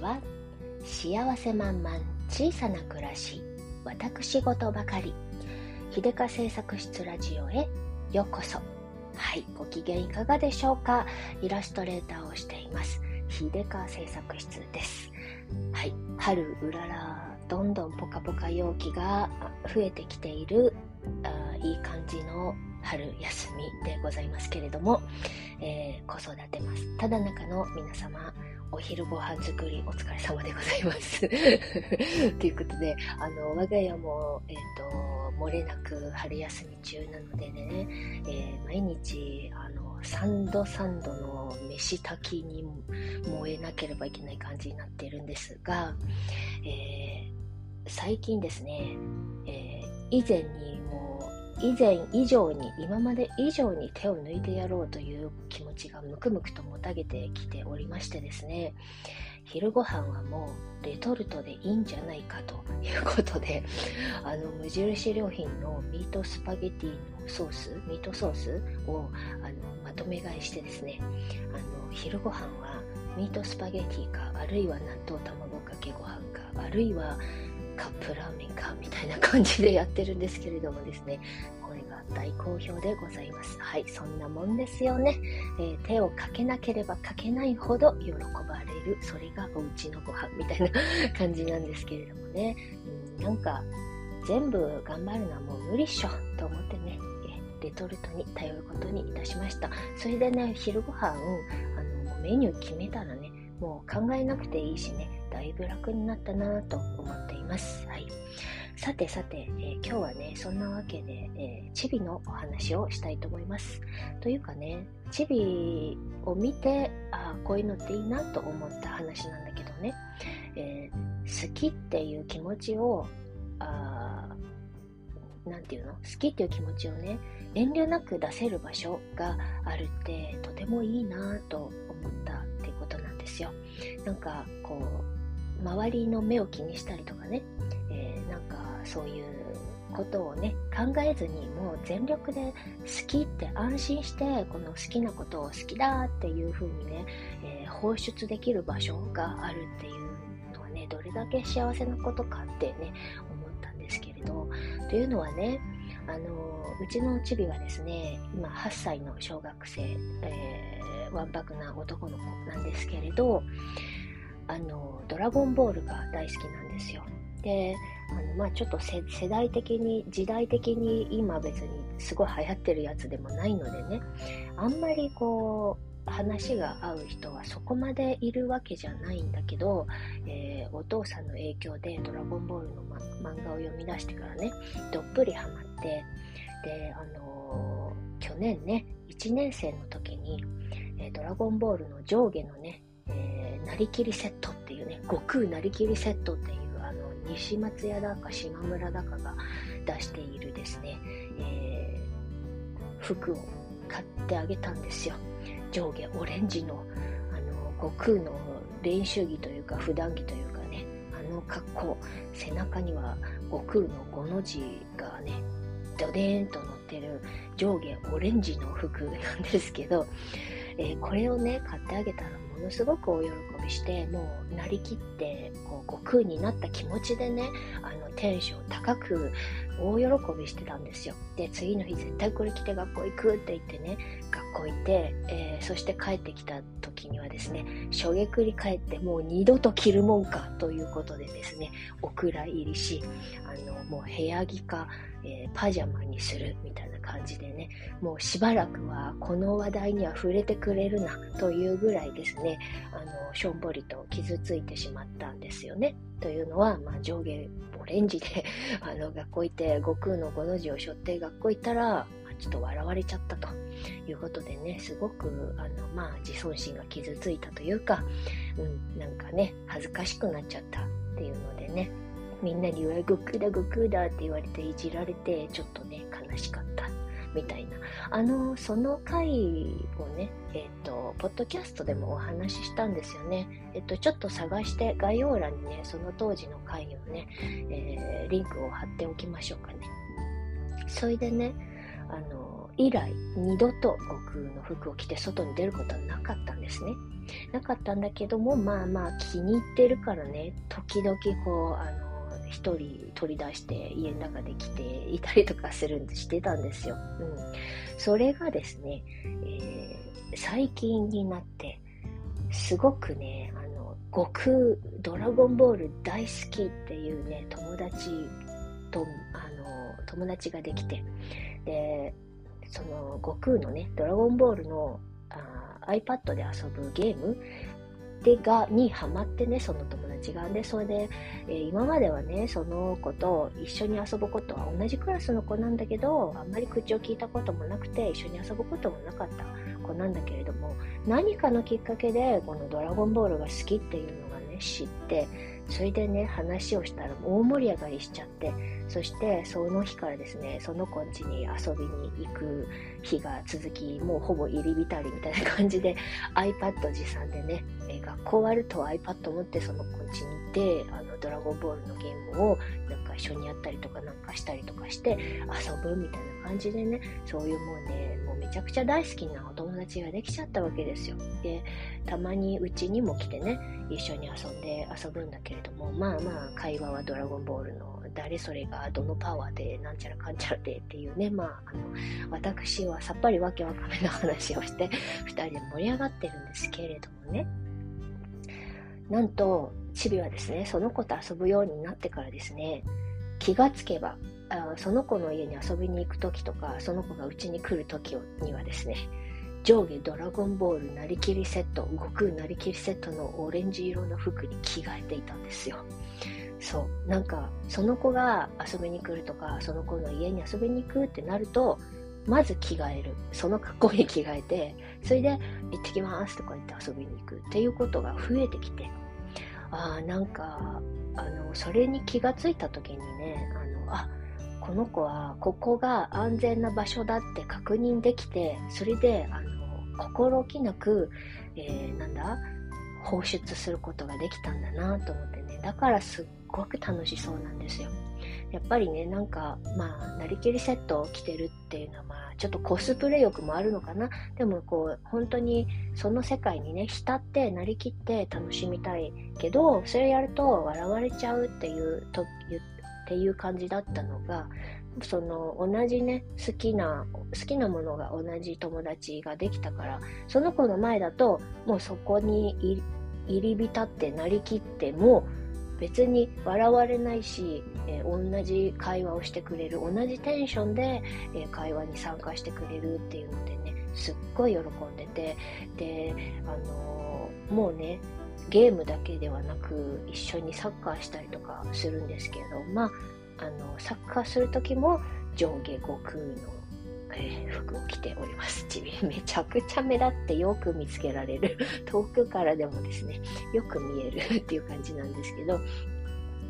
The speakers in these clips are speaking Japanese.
ちは幸せ満々小さな暮らし私事ばかり。秀香製作室ラジオへようこそ。はいご機嫌いかがでしょうか？イラストレーターをしています。秀香製作室です。はい春うららどんどんポカポカ陽気が増えてきているあいい感じの春休みでございますけれども、えー、子育てます。ただ中の皆様お昼ご飯作りお疲れ様でございます。ということで、あの、我が家も、えっ、ー、と、漏れなく春休み中なのでね、えー、毎日、あの、3度3度の飯炊きに燃えなければいけない感じになっているんですが、えー、最近ですね、え以前にも以前以上に今まで以上に手を抜いてやろうという気持ちがムクムクともたげてきておりましてですね昼ご飯はもうレトルトでいいんじゃないかということで あの無印良品のミートスパゲティのソースミートソースをあのまとめ買いしてですねあの昼ご飯はミートスパゲティかあるいは納豆卵かけご飯かあるいはカップラーメンかみたいな感じでやってるんですけれどもですね、これが大好評でございます。はい、そんなもんですよね。えー、手をかけなければかけないほど喜ばれる、それがおうちのご飯みたいな感じなんですけれどもね、うん、なんか全部頑張るのはもう無理っしょと思ってね、レトルトに頼ることにいたしました。それでね、昼ご飯、あの、メニュー決めたらね、もう考えなくていいしね、だいぶ楽になったなと思っています。はい。さてさて、えー、今日はね、そんなわけで、えー、チビのお話をしたいと思います。というかね、チビを見て、あ、こういうのっていいなと思った話なんだけどね、えー、好きっていう気持ちを、あなんていうの？好きっていう気持ちをね、遠慮なく出せる場所があるってとてもいいなと思ったっていうことなんですよ。なんかこう周りの目を気にしたりとかね、えー、なんかそういうことをね考えずにもう全力で好きって安心してこの好きなことを好きだっていう風にね、えー、放出できる場所があるっていうのはねどれだけ幸せなことかってね思ったんですけれどというのはねあのうちのチビはですね今8歳の小学生、え、わんぱくな男の子なんですけれどあのドラゴンボールが大好きなんですよ。であの、まあ、ちょっと世代的に時代的に今別にすごい流行ってるやつでもないのでねあんまりこう話が合う人はそこまでいるわけじゃないんだけど、えー、お父さんの影響で「ドラゴンボール」の、ま、漫画を読み出してからねどっぷりハマってで、あのー、去年ね1年生の時に、えー、ドラゴンボールの上下のねえ、なりきりセットっていうね、悟空なりきりセットっていう、あの、西松屋だか島村だかが出しているですね、えー、服を買ってあげたんですよ。上下オレンジの、あの、悟空の練習着というか、普段着というかね、あの格好、背中には悟空の5の字がね、ドデーンと乗ってる上下オレンジの服なんですけど、えー、これをね、買ってあげたらものすごくお喜びしてもうなりきってこう悟空になった気持ちでねあのテンション高く大喜びしてたんですよ。で次の日絶対これ着て学校行くって言ってね学校行って、えー、そして帰ってきた時にはですね衝撃り帰ってもう二度と着るもんかということでですねお蔵入りしあのもう部屋着か、えー、パジャマにするみたいな感じでねもうしばらくはこの話題には触れてくれるなというぐらいですねあのょんぼりと傷ついてしまったんですよね。というのは、まあ、上下オレンジで あの学校行って悟空の5の字を背負って学校行ったら、まあ、ちょっと笑われちゃったということでねすごくあの、まあ、自尊心が傷ついたというか、うん、なんかね恥ずかしくなっちゃったっていうのでねみんなに「うわ悟空だ悟空だ」って言われていじられてちょっとね悲しかったみたいな。あのその回をねえっ、ー、とポッドキャストでもお話ししたんですよね。えっ、ー、とちょっと探して概要欄にねその当時の回をね、えー、リンクを貼っておきましょうかね。それでねあの以来二度と悟空の服を着て外に出ることはなかったんですね。なかったんだけどもまあまあ気に入ってるからね時々こうあの一人取り出して家の中で着ていたりとかするんでしてたんですよ。うん、それがですね、えー、最近になってすごくねあの悟空ドラゴンボール大好きっていうね友達とあの友達ができてでその悟空のねドラゴンボールのあ iPad で遊ぶゲームでがにハマってねその友達が。でそれで、えー、今まではねその子と一緒に遊ぶことは同じクラスの子なんだけどあんまり口を聞いたこともなくて一緒に遊ぶこともなかった子なんだけれども何かのきっかけでこの「ドラゴンボール」が好きっていうのを知ってそれでね話をしたら大盛り上がりしちゃってそしてその日からですねその子ん家に遊びに行く日が続きもうほぼ入り浸りみたいな感じで iPad 持参でね、え学校終わると iPad 持ってその子ん家に行ってあのドラゴンボールのゲームをなんか一緒にやったりとかなんかしたりとかして遊ぶみたいな感じでねそういうもうねめちゃくちゃ大好きなお友達ができちゃったわけですよ。でたまにうちにも来てね一緒に遊んで遊ぶんだけれどもまあまあ会話はドラゴンボールの誰それがどのパワーでなんちゃらかんちゃらでっていうねまああの私はさっぱりわけわかめの話をして 2人で盛り上がってるんですけれどもね。なんとチビはですねその子と遊ぶようになってからですね気がつけばあその子の家に遊びに行く時とかその子がうちに来る時にはですね上下ドラゴンボールなりきりセット悟空なりきりセットのオレンジ色の服に着替えていたんですよ。そう。なんかその子が遊びに来るとかその子の家に遊びに行くってなるとまず着替える。その格好に着替えてそれで行ってきますとか言って遊びに行くっていうことが増えてきて。ああなんかあのそれに気がついた時にねあのあこの子はここが安全な場所だって確認できてそれであの心置きなく、えー、なんだ放出することができたんだなと思ってね。だからすっごく楽しそうなんですよ。やっぱりねなんかまあなりきりセットを着てるっていうのはまあちょっとコスプレ欲もあるのかな。でもこう本当にその世界にね浸ってなりきって楽しみたいけどそれやると笑われちゃうっていうとっていう感じだったのがその同じね好きな好きなものが同じ友達ができたからその子の前だともうそこに入り浸ってなりきっても別に笑われないし、えー、同じ会話をしてくれる同じテンションで、えー、会話に参加してくれるっていうのでねすっごい喜んでてで、あのー、もうねゲームだけではなく一緒にサッカーしたりとかするんですけどまああのサッカーする時も上下悟空の、えー、服を着ております。ちび めちゃくちゃ目立ってよく見つけられる。遠くからでもですねよく見えるっていう感じなんですけど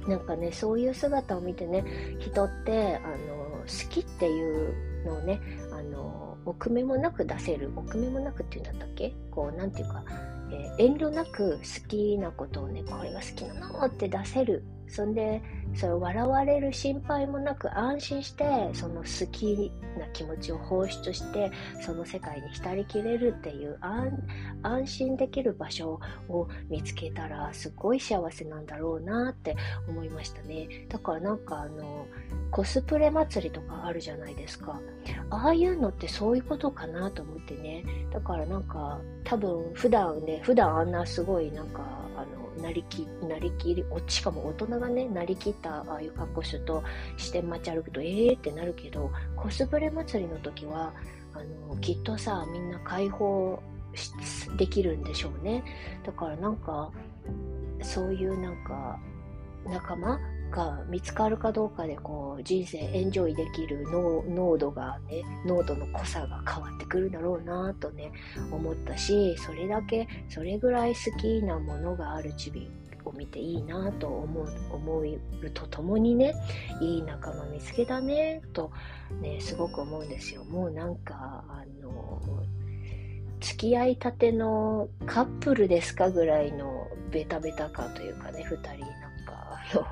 なんかねそういう姿を見てね人ってあの好きっていうのをねあの奥目もなく出せる奥目もなくっていうんだったっけ？こうなんていうか、えー、遠慮なく好きなことをねこれが好きなのって出せるそんでそれ笑われる心配もなく安心してその好きな気持ちを放出してその世界に浸りきれるっていう安心できる場所を見つけたらすごい幸せなんだろうなって思いましたね。だからなんかあのコスプレ祭りとかあるじゃないですか。ああいうのってそういうことかなと思ってね。だからなんか多分普段ね普段あんなすごいなんかなりきなりきりしかも大人がねなりきったああいう格好すると視点街歩くとええー、ってなるけどコスプレ祭りの時はあのきっとさみんな解放できるんでしょうね。だからなんかそういうなんか仲間が見つかるかどうかでこう人生エンジョイできる濃度がね濃度の濃さが変わってくるだろうなとね思ったしそれだけそれぐらい好きなものがあるチビを見ていいなと思う思うとともにねいい仲間見つけたねとねすごく思うんですよ。もうなんかあの付き合いたてのカップルですかぐらいのベタベタ感というかね2人の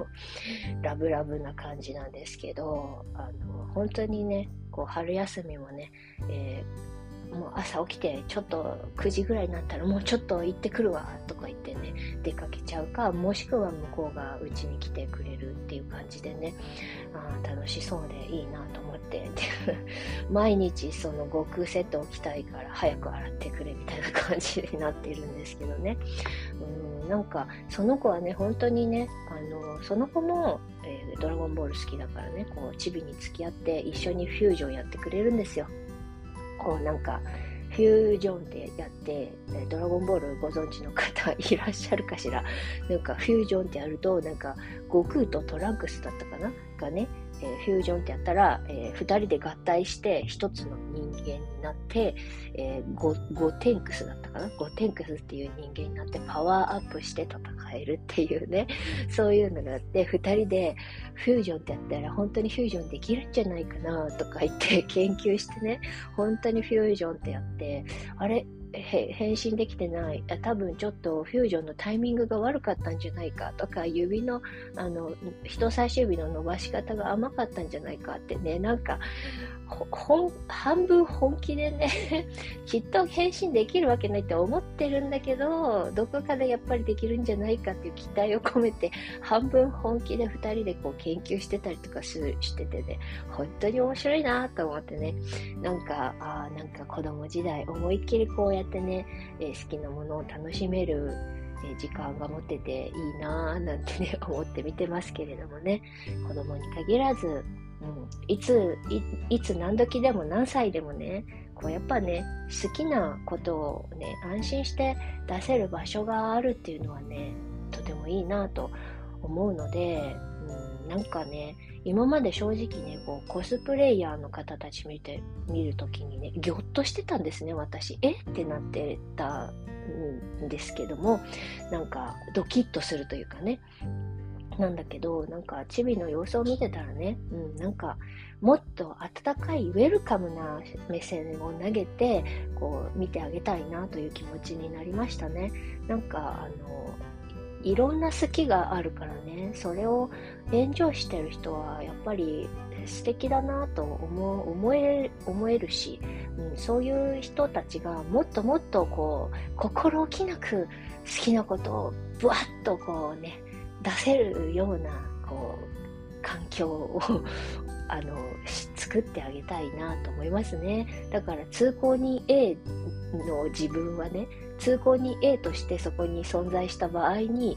ラブラブな感じなんですけどあの本当にねこう春休みもね、えーもう朝起きてちょっと9時ぐらいになったらもうちょっと行ってくるわとか言ってね出かけちゃうかもしくは向こうがうちに来てくれるっていう感じでねあ楽しそうでいいなと思って 毎日その悟空セット置きたいから早く洗ってくれみたいな感じになっているんですけどね。うん。なんかその子はね本当にねあのその子も、えー、ドラゴンボール好きだからねこうチビに付き合って一緒にフュージョンやってくれるんですよ。こうなんかフュージョンってやって、ドラゴンボールご存知の方いらっしゃるかしら？なんかフュージョンってやると、なんか悟空とトランクスだったかな？がね、えー、フュージョンってやったら、えー、2人で合体して1つの人間になって、えー、ゴゴテンクスだったかな？ゴテンクスっていう人間になってパワーアップして戦えるっていうね、そういうのがあって、2人でフュージョンってやったら本当にフュージョンできるんじゃないかなとか言って研究してね、本当にフュージョンってやって、あれ、返信できてない。多分ちょっとフュージョンのタイミングが悪かったんじゃないかとか指のあの人差し指の伸ばし方が甘かったんじゃないかってね。なんか半分本気でね きっと返信できるわけないって思ってるんだけどどこかでやっぱりできるんじゃないかっていう期待を込めて半分本気で2人でこう研究してたりとかしててね。本当に面白いなと思ってね。なんかあなんか子供時代思いっきりこうややってね、えー、好きなものを楽しめるえ時間が持てていいなぁなんてね 思って見てますけれどもね。子供に限らずうん、いつい、つ何時でも何歳でもね、こうやっぱね、好きなことをね、安心して出せる場所があるっていうのはね、とてもいいなと思うので、なんかね、今まで正直ね、こうコスプレイヤーの方たち見て、見るときにね、ぎょっとしてたんですね、私。え？ってなってたんですけども、なんかドキッとするというかね、なんだけど、なんかチビの様子を見てたらね、うん、なんかもっと温かいウェルカムな目線を投げて、こう見てあげたいなという気持ちになりましたね。なんか、あの、いろんな好きがあるからね、それをエンジョイしてる人はやっぱり素敵だなと思思え思えるし、うん、そういう人たちがもっともっとこう心置きなく好きなことをぶわっとこうね出せるようなこう環境を あの作ってあげたいなと思いますね。だから通行人 A の自分はね通行人 A としてそこに存在した場合に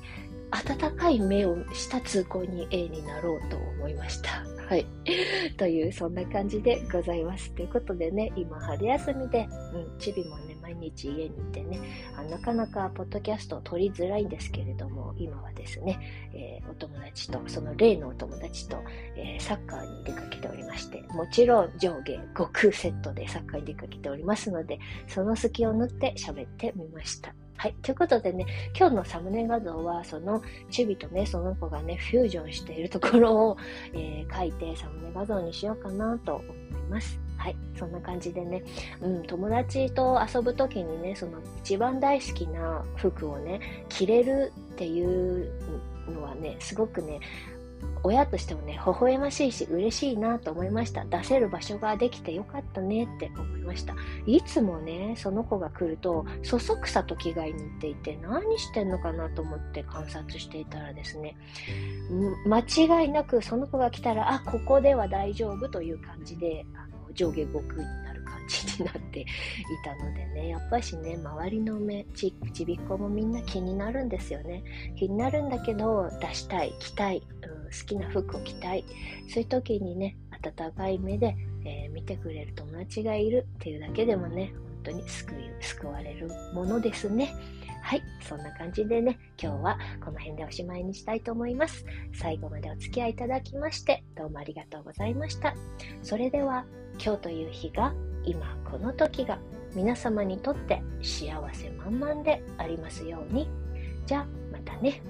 温かい目をした通行人 A になろうと思いました。はい。という、そんな感じでございます。ということでね、今春休みで、うん、チビもね、毎日家にいてねあなかなかポッドキャストを撮りづらいんですけれども今はですね、えー、お友達とその例のお友達と、えー、サッカーに出かけておりましてもちろん上下悟空セットでサッカーに出かけておりますのでその隙を縫って喋ってみましたはい。ということでね、今日のサムネ画像は、そのチビとね、その子がね、フュージョンしているところを、えー、書いてサムネ画像にしようかなと思います。はい。そんな感じでね、うん、友達と遊ぶ時にね、その一番大好きな服をね、着れるっていうのはね、すごくね、親としてもね、微笑ましいし、嬉しいなと思いました。出せる場所ができてよかったねって思いました。いつもね、その子が来ると、そそくさと着替えに行っていて、何してんのかなと思って観察していたらですね、間違いなくその子が来たら、あ、ここでは大丈夫という感じで、上下悟空になる感じになっていたのでね、やっぱしね、周りの目、ち、ちびっこもみんな気になるんですよね。気になるんだけど、出したい、着たい、うん、好きな服を着たい。そういう時にね、温かい目で、えー、見てくれる友達がいるっていうだけでもね、本当に救い、救われるものですね。はい、そんな感じでね、今日はこの辺でおしまいにしたいと思います。最後までお付き合いいただきまして、どうもありがとうございました。それでは、今日という日が、今この時が、皆様にとって幸せ満々でありますように。じゃあ、またね。